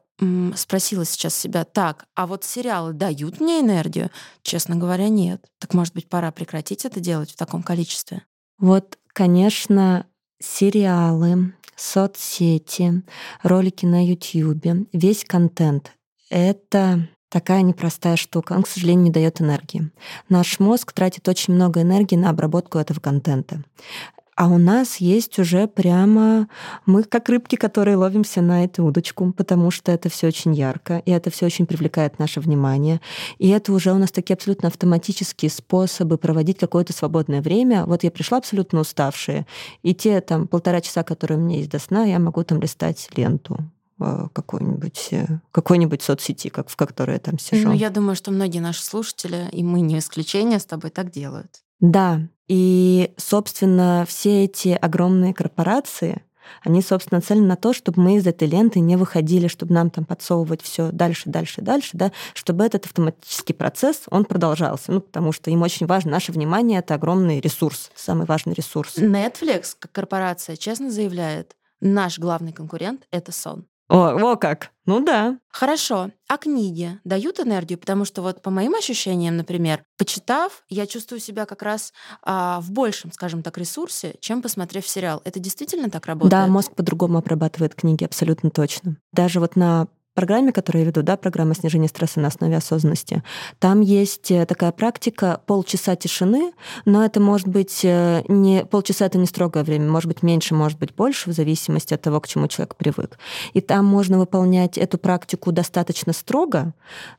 спросила сейчас себя, так, а вот сериалы дают мне энергию? Честно говоря, нет. Так, может быть, пора прекратить это делать в таком количестве? Вот, конечно, сериалы, соцсети, ролики на YouTube, весь контент — это такая непростая штука. Он, к сожалению, не дает энергии. Наш мозг тратит очень много энергии на обработку этого контента. А у нас есть уже прямо мы как рыбки, которые ловимся на эту удочку, потому что это все очень ярко, и это все очень привлекает наше внимание. И это уже у нас такие абсолютно автоматические способы проводить какое-то свободное время. Вот я пришла абсолютно уставшая, и те там полтора часа, которые у меня есть до сна, я могу там листать ленту э, какой-нибудь э, какой-нибудь соцсети, как в которой я там сижу. Ну, я думаю, что многие наши слушатели, и мы не исключение, с тобой так делают. Да, и, собственно, все эти огромные корпорации, они, собственно, нацелены на то, чтобы мы из этой ленты не выходили, чтобы нам там подсовывать все дальше, дальше, дальше, да, чтобы этот автоматический процесс, он продолжался. Ну, потому что им очень важно, наше внимание — это огромный ресурс, самый важный ресурс. Netflix, как корпорация, честно заявляет, наш главный конкурент — это сон. О, о как! Ну да. Хорошо. А книги дают энергию? Потому что вот по моим ощущениям, например, почитав, я чувствую себя как раз а, в большем, скажем так, ресурсе, чем посмотрев сериал. Это действительно так работает? Да, мозг по-другому обрабатывает книги, абсолютно точно. Даже вот на программе, которую я веду, да, программа снижения стресса на основе осознанности, там есть э, такая практика полчаса тишины, но это может быть э, не полчаса это не строгое время, может быть меньше, может быть больше, в зависимости от того, к чему человек привык. И там можно выполнять эту практику достаточно строго,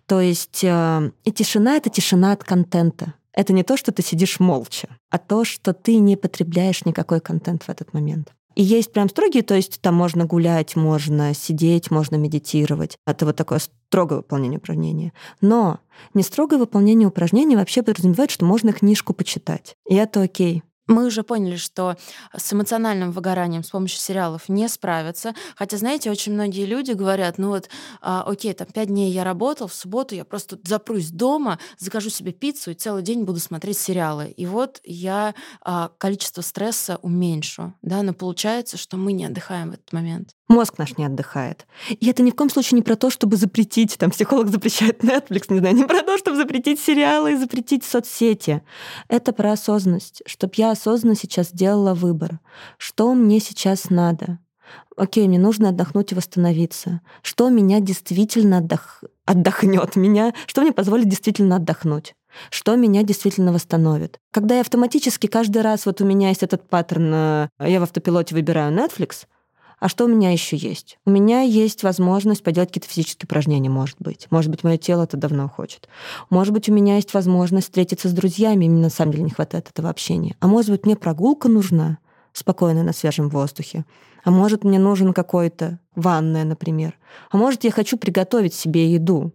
то есть э, и тишина — это тишина от контента. Это не то, что ты сидишь молча, а то, что ты не потребляешь никакой контент в этот момент. И есть прям строгие, то есть там можно гулять, можно сидеть, можно медитировать. Это вот такое строгое выполнение упражнения. Но не строгое выполнение упражнений вообще подразумевает, что можно книжку почитать. И это окей. Мы уже поняли, что с эмоциональным выгоранием с помощью сериалов не справятся. Хотя, знаете, очень многие люди говорят, ну вот, а, окей, там пять дней я работал, в субботу я просто запрусь дома, закажу себе пиццу и целый день буду смотреть сериалы. И вот я а, количество стресса уменьшу, да, но получается, что мы не отдыхаем в этот момент. Мозг наш не отдыхает. И это ни в коем случае не про то, чтобы запретить, там психолог запрещает Netflix, не знаю, не про то, чтобы запретить сериалы и запретить соцсети. Это про осознанность, чтобы я осознанно сейчас сделала выбор. Что мне сейчас надо? Окей, мне нужно отдохнуть и восстановиться. Что меня действительно отдох... отдохнет? Меня... Что мне позволит действительно отдохнуть? что меня действительно восстановит. Когда я автоматически каждый раз, вот у меня есть этот паттерн, э, я в автопилоте выбираю Netflix, а что у меня еще есть? У меня есть возможность поделать какие-то физические упражнения, может быть. Может быть, мое тело это давно хочет. Может быть, у меня есть возможность встретиться с друзьями, мне на самом деле не хватает этого общения. А может быть, мне прогулка нужна, спокойная на свежем воздухе. А может, мне нужен какой-то ванная, например. А может, я хочу приготовить себе еду.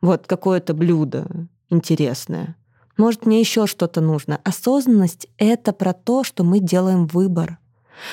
Вот какое-то блюдо интересное. Может, мне еще что-то нужно. Осознанность — это про то, что мы делаем выбор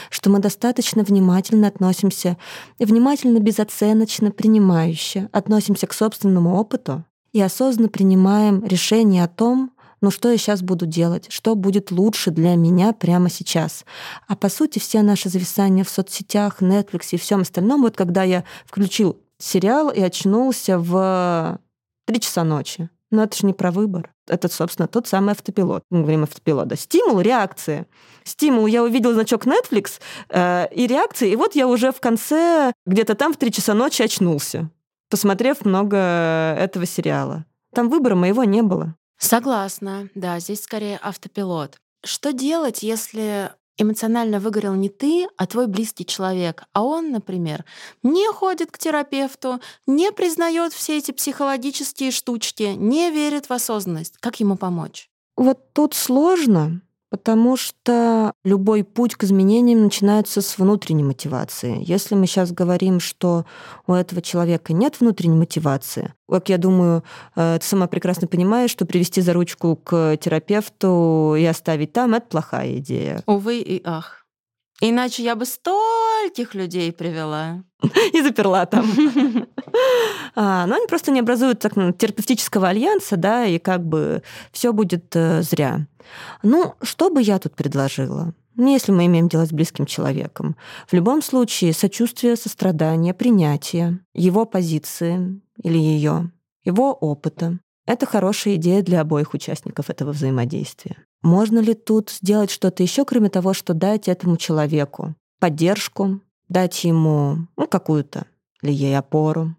что мы достаточно внимательно относимся, внимательно, безоценочно, принимающе относимся к собственному опыту и осознанно принимаем решение о том, ну что я сейчас буду делать, что будет лучше для меня прямо сейчас. А по сути все наши зависания в соцсетях, Netflix и всем остальном, вот когда я включил сериал и очнулся в 3 часа ночи, Но это же не про выбор. Это, собственно, тот самый автопилот. Мы говорим автопилот, да. Стимул, реакция. Стимул, я увидел значок Netflix э, и реакция, и вот я уже в конце, где-то там в 3 часа ночи очнулся, посмотрев много этого сериала. Там выбора моего не было. Согласна, да, здесь скорее автопилот. Что делать, если эмоционально выгорел не ты, а твой близкий человек, а он, например, не ходит к терапевту, не признает все эти психологические штучки, не верит в осознанность. Как ему помочь? Вот тут сложно, Потому что любой путь к изменениям начинается с внутренней мотивации. Если мы сейчас говорим, что у этого человека нет внутренней мотивации, как я думаю, э, ты сама прекрасно понимаешь, что привести за ручку к терапевту и оставить там — это плохая идея. Увы и ах. Иначе я бы стольких людей привела. И заперла там. А, но они просто не образуют так, ну, терапевтического альянса, да, и как бы все будет э, зря. Ну, что бы я тут предложила? Если мы имеем дело с близким человеком. В любом случае, сочувствие, сострадание, принятие его позиции или ее, его опыта. Это хорошая идея для обоих участников этого взаимодействия. Можно ли тут сделать что-то еще, кроме того, что дать этому человеку поддержку, дать ему ну, какую-то или ей опору,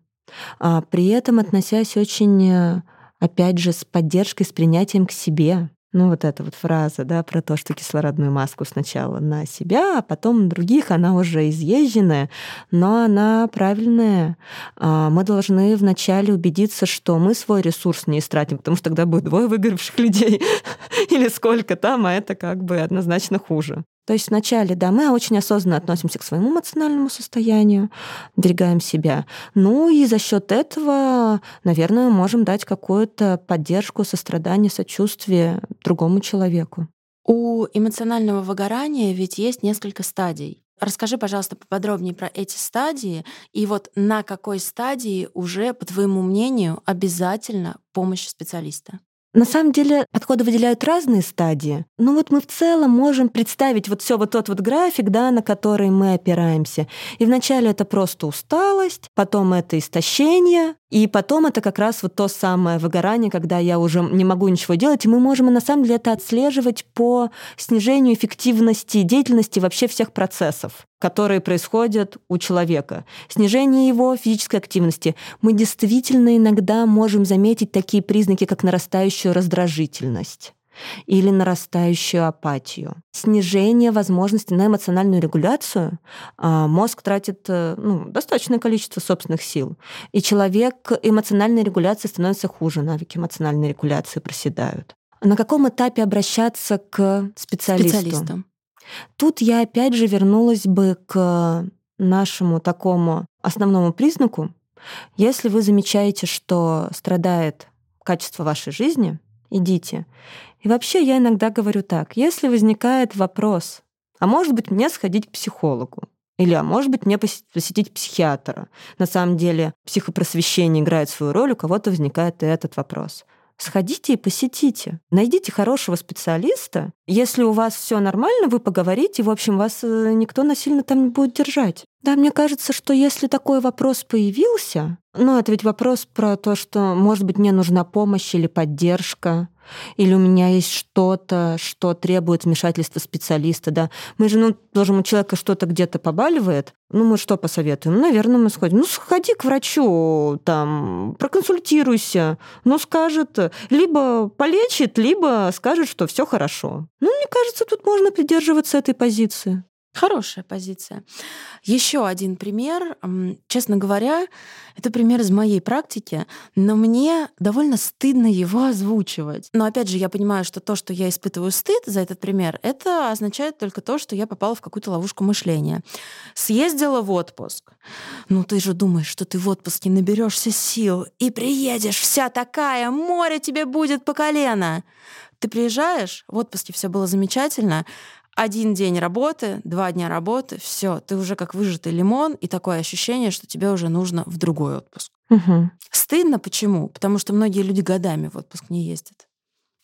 а при этом относясь очень, э, опять же, с поддержкой, с принятием к себе. Ну, вот эта вот фраза, да, про то, что кислородную маску сначала на себя, а потом на других, она уже изъезженная, но она правильная. А, мы должны вначале убедиться, что мы свой ресурс не истратим, потому что тогда будет двое выгоревших людей или сколько там, а это как бы однозначно хуже. То есть вначале, да, мы очень осознанно относимся к своему эмоциональному состоянию, берегаем себя. Ну и за счет этого, наверное, можем дать какую-то поддержку, сострадание, сочувствие другому человеку. У эмоционального выгорания ведь есть несколько стадий. Расскажи, пожалуйста, поподробнее про эти стадии и вот на какой стадии уже, по твоему мнению, обязательно помощь специалиста. На самом деле подходы выделяют разные стадии. Но вот мы в целом можем представить вот все вот тот вот график, да, на который мы опираемся. И вначале это просто усталость, потом это истощение, и потом это как раз вот то самое выгорание, когда я уже не могу ничего делать, и мы можем на самом деле это отслеживать по снижению эффективности деятельности вообще всех процессов которые происходят у человека. Снижение его физической активности. Мы действительно иногда можем заметить такие признаки, как нарастающую раздражительность или нарастающую апатию. Снижение возможности на эмоциональную регуляцию. А, мозг тратит э, ну, достаточное количество собственных сил. И человек эмоциональной регуляции становится хуже, навыки эмоциональной регуляции проседают. На каком этапе обращаться к специалисту? Специалистам. Тут я опять же вернулась бы к нашему такому основному признаку. Если вы замечаете, что страдает качество вашей жизни, идите. И вообще я иногда говорю так, если возникает вопрос, а может быть мне сходить к психологу, или, а может быть, мне посетить психиатра. На самом деле, психопросвещение играет свою роль, у кого-то возникает и этот вопрос сходите и посетите. Найдите хорошего специалиста. Если у вас все нормально, вы поговорите, в общем, вас э, никто насильно там не будет держать. Да, мне кажется, что если такой вопрос появился, ну, это ведь вопрос про то, что, может быть, мне нужна помощь или поддержка, или у меня есть что-то, что требует вмешательства специалиста, да. Мы же, ну, должен у человека что-то где-то побаливает, ну, мы что посоветуем? Наверное, мы сходим. Ну, сходи к врачу, там, проконсультируйся. Ну, скажет, либо полечит, либо скажет, что все хорошо. Ну, мне кажется, тут можно придерживаться этой позиции. Хорошая позиция. Еще один пример. Честно говоря, это пример из моей практики, но мне довольно стыдно его озвучивать. Но опять же, я понимаю, что то, что я испытываю стыд за этот пример, это означает только то, что я попала в какую-то ловушку мышления. Съездила в отпуск. Ну ты же думаешь, что ты в отпуске наберешься сил и приедешь вся такая, море тебе будет по колено. Ты приезжаешь, в отпуске все было замечательно, один день работы, два дня работы, все, ты уже как выжатый лимон, и такое ощущение, что тебе уже нужно в другой отпуск. Угу. Стыдно почему? Потому что многие люди годами в отпуск не ездят.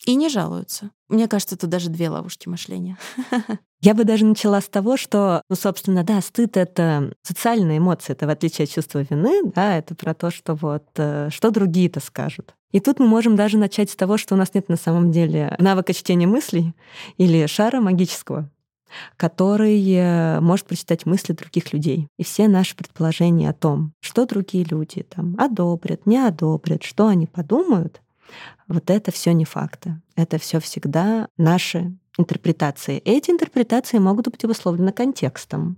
И не жалуются. Мне кажется, это даже две ловушки мышления. Я бы даже начала с того, что, ну, собственно, да, стыд — это социальная эмоция, это в отличие от чувства вины, да, это про то, что вот, э, что другие-то скажут. И тут мы можем даже начать с того, что у нас нет на самом деле навыка чтения мыслей или шара магического, который э, может прочитать мысли других людей. И все наши предположения о том, что другие люди там одобрят, не одобрят, что они подумают, вот это все не факты. Это все всегда наши интерпретации. Эти интерпретации могут быть обусловлены контекстом.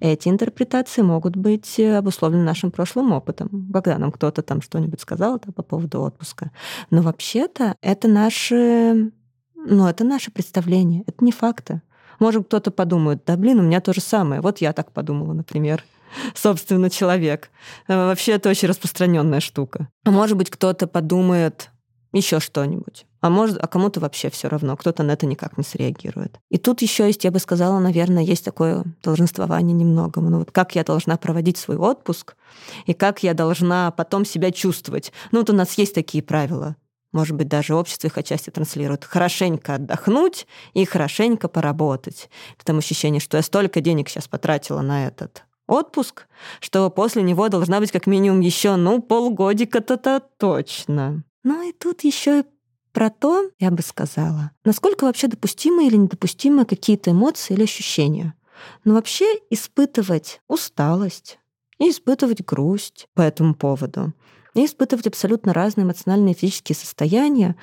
Эти интерпретации могут быть э, обусловлены нашим прошлым опытом, когда нам кто-то там что-нибудь сказал да, по поводу отпуска. Но вообще-то это наши, ну, это наше представление, это не факты. Может, кто-то подумает, да блин, у меня то же самое. Вот я так подумала, например собственно, человек. Э, вообще это очень распространенная штука. Может быть, кто-то подумает еще что-нибудь. А может, а кому-то вообще все равно, кто-то на это никак не среагирует. И тут еще есть, я бы сказала, наверное, есть такое долженствование немного. Ну вот как я должна проводить свой отпуск и как я должна потом себя чувствовать. Ну вот у нас есть такие правила. Может быть, даже общество их отчасти транслирует. Хорошенько отдохнуть и хорошенько поработать. Потому ощущение, что я столько денег сейчас потратила на этот отпуск, что после него должна быть как минимум еще, ну, полгодика-то точно. Ну и тут еще и про то, я бы сказала, насколько вообще допустимы или недопустимы какие-то эмоции или ощущения. Но вообще испытывать усталость и испытывать грусть по этому поводу, и испытывать абсолютно разные эмоциональные и физические состояния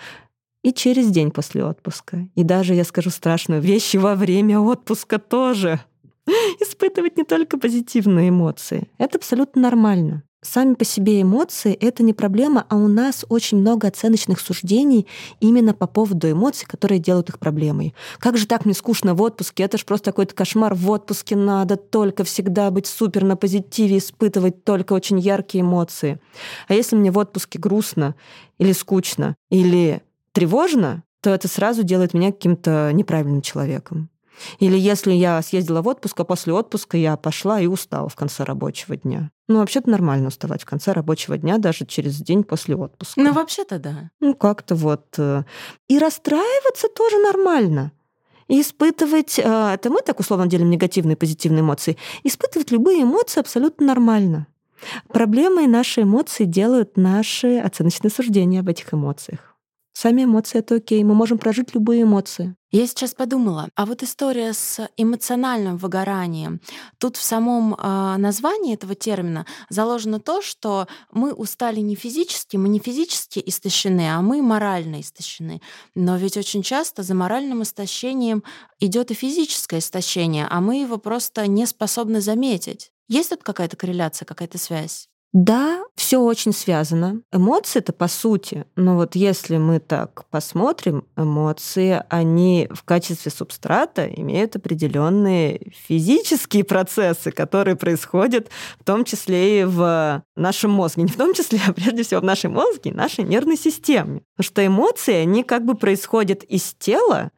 и через день после отпуска. И даже, я скажу страшную вещь, во время отпуска тоже. Испытывать не только позитивные эмоции. Это абсолютно нормально. Сами по себе эмоции — это не проблема, а у нас очень много оценочных суждений именно по поводу эмоций, которые делают их проблемой. Как же так мне скучно в отпуске? Это же просто какой-то кошмар. В отпуске надо только всегда быть супер на позитиве, испытывать только очень яркие эмоции. А если мне в отпуске грустно или скучно, или тревожно, то это сразу делает меня каким-то неправильным человеком. Или если я съездила в отпуск, а после отпуска я пошла и устала в конце рабочего дня. Ну, вообще-то нормально уставать в конце рабочего дня, даже через день после отпуска. Ну, вообще-то да. Ну, как-то вот. Э, и расстраиваться тоже нормально. И испытывать, э, это мы так условно делим негативные и позитивные эмоции, испытывать любые эмоции абсолютно нормально. Проблемой наши эмоции делают наши оценочные суждения об этих эмоциях. Сами эмоции — это окей, мы можем прожить любые эмоции. Я сейчас подумала, а вот история с эмоциональным выгоранием. Тут в самом э, названии этого термина заложено то, что мы устали не физически, мы не физически истощены, а мы морально истощены. Но ведь очень часто за моральным истощением идет и физическое истощение, а мы его просто не способны заметить. Есть тут какая-то корреляция, какая-то связь? Да, все очень связано. Эмоции это по сути, но вот если мы так посмотрим, эмоции, они в качестве субстрата имеют определенные физические процессы, которые происходят в том числе и в нашем мозге. Не в том числе, а прежде всего в нашей мозге нашей нервной системе. Потому что эмоции, они как бы происходят из тела,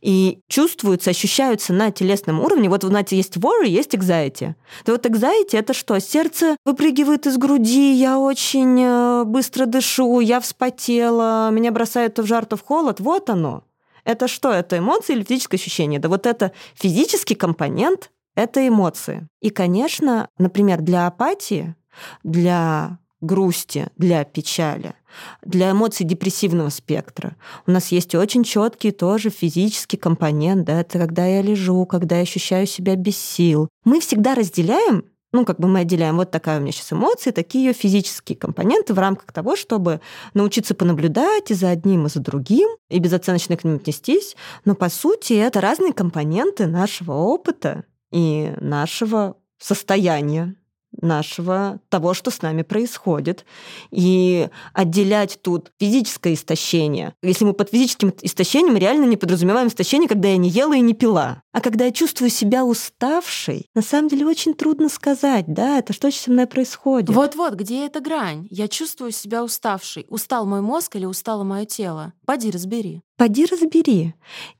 и чувствуются, ощущаются на телесном уровне. Вот, знаете, есть worry, есть anxiety. То вот anxiety — это что? Сердце выпрыгивает из груди, я очень э, быстро дышу, я вспотела, меня бросает то в жар, то в холод. Вот оно. Это что? Это эмоции или физическое ощущение? Да вот это физический компонент — это эмоции. И, конечно, например, для апатии, для грусти, для печали, для эмоций депрессивного спектра. У нас есть очень четкий тоже физический компонент, да, это когда я лежу, когда я ощущаю себя без сил. Мы всегда разделяем ну, как бы мы отделяем вот такая у меня сейчас эмоции, такие ее физические компоненты в рамках того, чтобы научиться понаблюдать и за одним, и за другим, и безоценочно к ним отнестись. Но, по сути, это разные компоненты нашего опыта и нашего состояния нашего, того, что с нами происходит. И отделять тут физическое истощение. Если мы под физическим истощением реально не подразумеваем истощение, когда я не ела и не пила. А когда я чувствую себя уставшей, на самом деле очень трудно сказать, да, это что со мной происходит. Вот-вот, где эта грань? Я чувствую себя уставшей. Устал мой мозг или устало мое тело? Поди разбери. Поди разбери.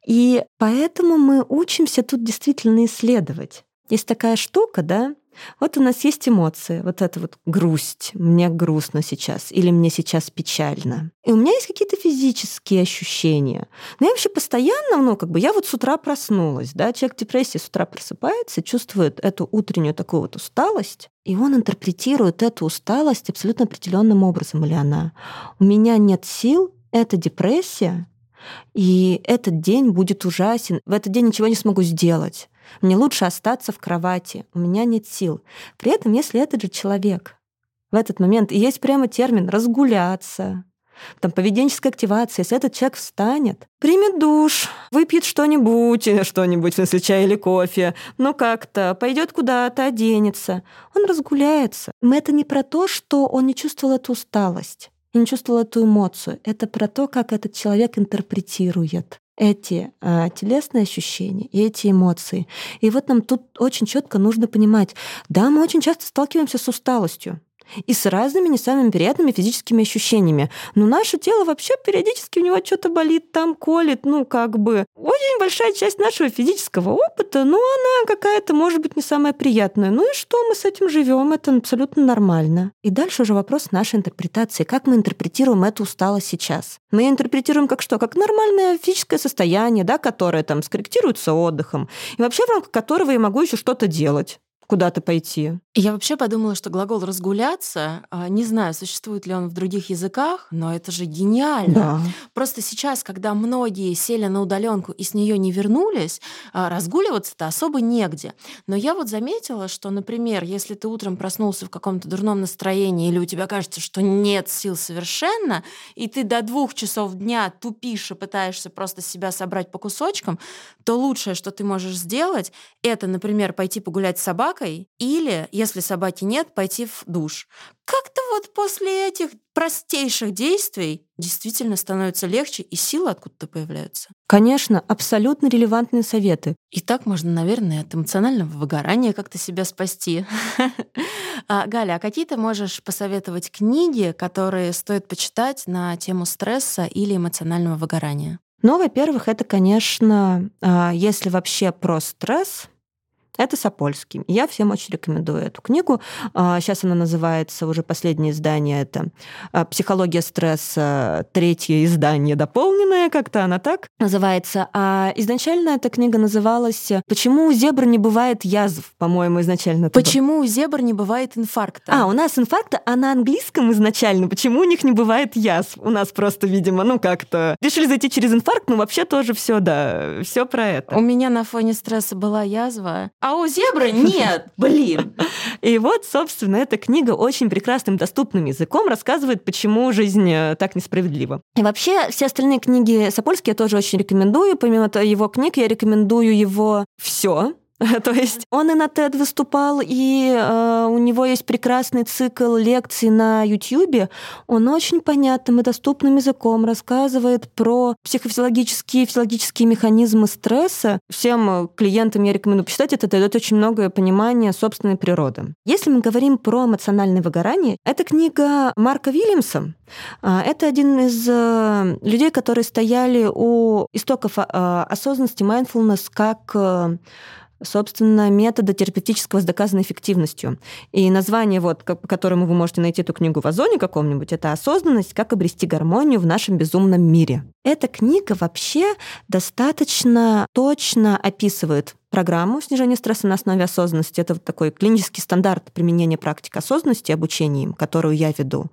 И поэтому мы учимся тут действительно исследовать. Есть такая штука, да, Вот у нас есть эмоции, вот это вот грусть, мне грустно сейчас, или мне сейчас печально. И у меня есть какие-то физические ощущения. Но я вообще постоянно, ну, как бы, я вот с утра проснулась, да, человек в депрессии с утра просыпается, чувствует эту утреннюю такую вот усталость, и он интерпретирует эту усталость абсолютно определенным образом, или она. У меня нет сил, это депрессия, и этот день будет ужасен. В этот день ничего не смогу сделать. Мне лучше остаться в кровати. У меня нет сил. При этом, если этот же человек в этот момент, и есть прямо термин «разгуляться», там поведенческая активация, если этот человек встанет, примет душ, выпьет что-нибудь, что-нибудь, в смысле чай или кофе, ну как-то, пойдет куда-то, оденется, он разгуляется. Мы это не про то, что он не чувствовал эту усталость не чувствовал эту эмоцию. Это про то, как этот человек интерпретирует эти э, телесные ощущения и эти эмоции. И вот нам тут очень четко нужно понимать, да, мы очень часто сталкиваемся с усталостью и с разными не самыми приятными физическими ощущениями. Но наше тело вообще периодически у него что-то болит, там колет, ну как бы. Очень большая часть нашего физического опыта, но она какая-то, может быть, не самая приятная. Ну и что, мы с этим живем, это абсолютно нормально. И дальше уже вопрос нашей интерпретации. Как мы интерпретируем эту усталость сейчас? Мы интерпретируем как что? Как нормальное физическое состояние, да, которое там скорректируется отдыхом, и вообще в рамках которого я могу еще что-то делать куда-то пойти. Я вообще подумала, что глагол «разгуляться», а, не знаю, существует ли он в других языках, но это же гениально. Да. Просто сейчас, когда многие сели на удаленку и с нее не вернулись, а, разгуливаться-то особо негде. Но я вот заметила, что, например, если ты утром проснулся в каком-то дурном настроении или у тебя кажется, что нет сил совершенно, и ты до двух часов дня тупишь и пытаешься просто себя собрать по кусочкам, то лучшее, что ты можешь сделать, это, например, пойти погулять с собакой, собакой, или, если собаки нет, пойти в душ. Как-то вот после этих простейших действий действительно становится легче, и силы откуда-то появляются. Конечно, абсолютно релевантные советы. И так можно, наверное, от эмоционального выгорания как-то себя спасти. А, Галя, а какие ты можешь посоветовать книги, которые стоит почитать на тему стресса или эмоционального выгорания? Ну, во-первых, это, конечно, а, если вообще про стресс, это Сапольский. Я всем очень рекомендую эту книгу. Сейчас а, она называется, уже последнее издание, это а, «Психология стресса», третье издание дополненное, как-то она так называется. А изначально эта книга называлась «Почему у зебр не бывает язв», по-моему, изначально. Почему у зебр не бывает инфаркта? А, у нас инфаркта, а на английском изначально почему у них не бывает язв? У нас просто, видимо, ну как-то решили зайти через инфаркт, но вообще тоже все, да, все про это. У меня на фоне стресса была язва, а у зебры нет, блин. И вот, собственно, эта книга очень прекрасным доступным языком рассказывает, почему жизнь э, так несправедлива. И вообще, все остальные книги Сапольские я тоже очень рекомендую. Помимо его книг, я рекомендую его все То есть он и на TED выступал, и э, у него есть прекрасный цикл лекций на YouTube. Он очень понятным и доступным языком рассказывает про психофизиологические физиологические механизмы стресса. Всем клиентам я рекомендую почитать это, дает очень многое понимание собственной природы. Если мы говорим про эмоциональное выгорание, это книга Марка Вильямса. А, это один из э, людей, которые стояли у истоков а, осознанности mindfulness как э, собственно, метода терапевтического с доказанной эффективностью. И название, вот, по которому вы можете найти эту книгу в Озоне каком-нибудь, это «Осознанность. Как обрести гармонию в нашем безумном мире». Эта книга вообще достаточно точно описывает программу снижения стресса на основе осознанности. Это вот такой клинический стандарт применения практик осознанности, обучения им, которую я веду.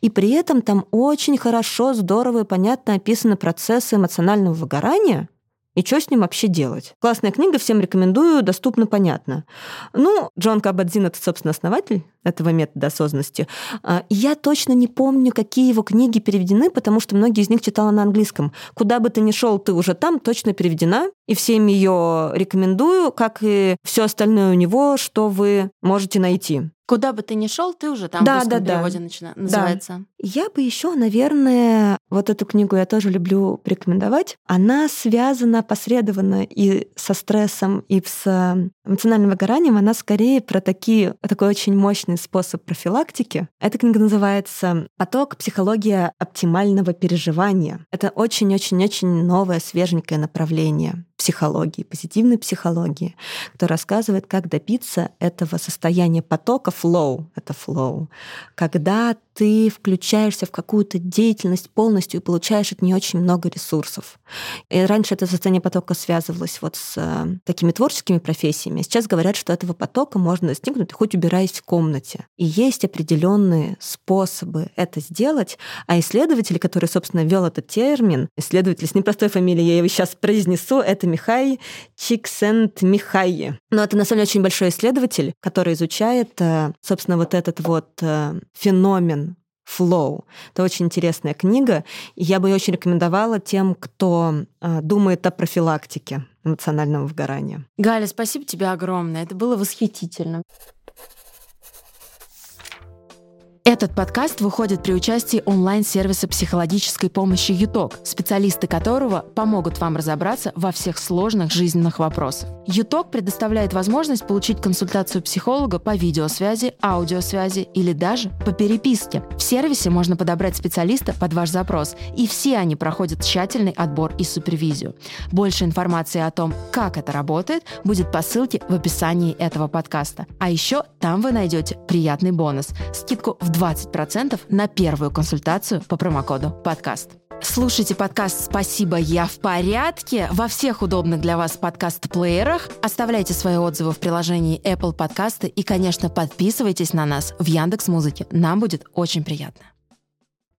И при этом там очень хорошо, здорово и понятно описаны процессы эмоционального выгорания, и что с ним вообще делать. Классная книга, всем рекомендую, доступно, понятно. Ну, Джон Кабадзин — это, собственно, основатель этого метода осознанности. А, я точно не помню, какие его книги переведены, потому что многие из них читала на английском. Куда бы ты ни шел, ты уже там, точно переведена. И всем ее рекомендую, как и все остальное у него, что вы можете найти. Куда бы ты ни шел, ты уже там да, в да, переводе да. начина... называется. Да. Я бы еще, наверное, вот эту книгу я тоже люблю порекомендовать. Она связана посредованно и со стрессом, и с эмоциональным выгоранием. Она скорее про такие, такой очень мощный способ профилактики. Эта книга называется «Поток. Психология оптимального переживания». Это очень-очень-очень новое, свеженькое направление психологии, позитивной психологии, кто рассказывает, как добиться этого состояния потока flow, это flow, когда ты включаешься в какую-то деятельность полностью и получаешь от нее очень много ресурсов. И раньше это состояние потока связывалось вот с э, такими творческими профессиями. Сейчас говорят, что этого потока можно достигнуть хоть убираясь в комнате. И есть определенные способы это сделать. А исследователь, который, собственно, ввел этот термин, исследователь с непростой фамилией, я его сейчас произнесу, это Михай Чиксент Михайи. Но это на самом деле очень большой исследователь, который изучает, э, собственно, вот этот вот э, феномен Flow. Это очень интересная книга, и я бы ее очень рекомендовала тем, кто э, думает о профилактике эмоционального выгорания. Галя, спасибо тебе огромное. Это было восхитительно. Этот подкаст выходит при участии онлайн-сервиса психологической помощи ЮТОК, специалисты которого помогут вам разобраться во всех сложных жизненных вопросах. ЮТОК предоставляет возможность получить консультацию психолога по видеосвязи, аудиосвязи или даже по переписке. В сервисе можно подобрать специалиста под ваш запрос, и все они проходят тщательный отбор и супервизию. Больше информации о том, как это работает, будет по ссылке в описании этого подкаста. А еще там вы найдете приятный бонус – скидку в 20% на первую консультацию по промокоду «Подкаст». Слушайте подкаст «Спасибо, я в порядке» во всех удобных для вас подкаст-плеерах. Оставляйте свои отзывы в приложении Apple Подкасты и, конечно, подписывайтесь на нас в Яндекс Музыке. Нам будет очень приятно.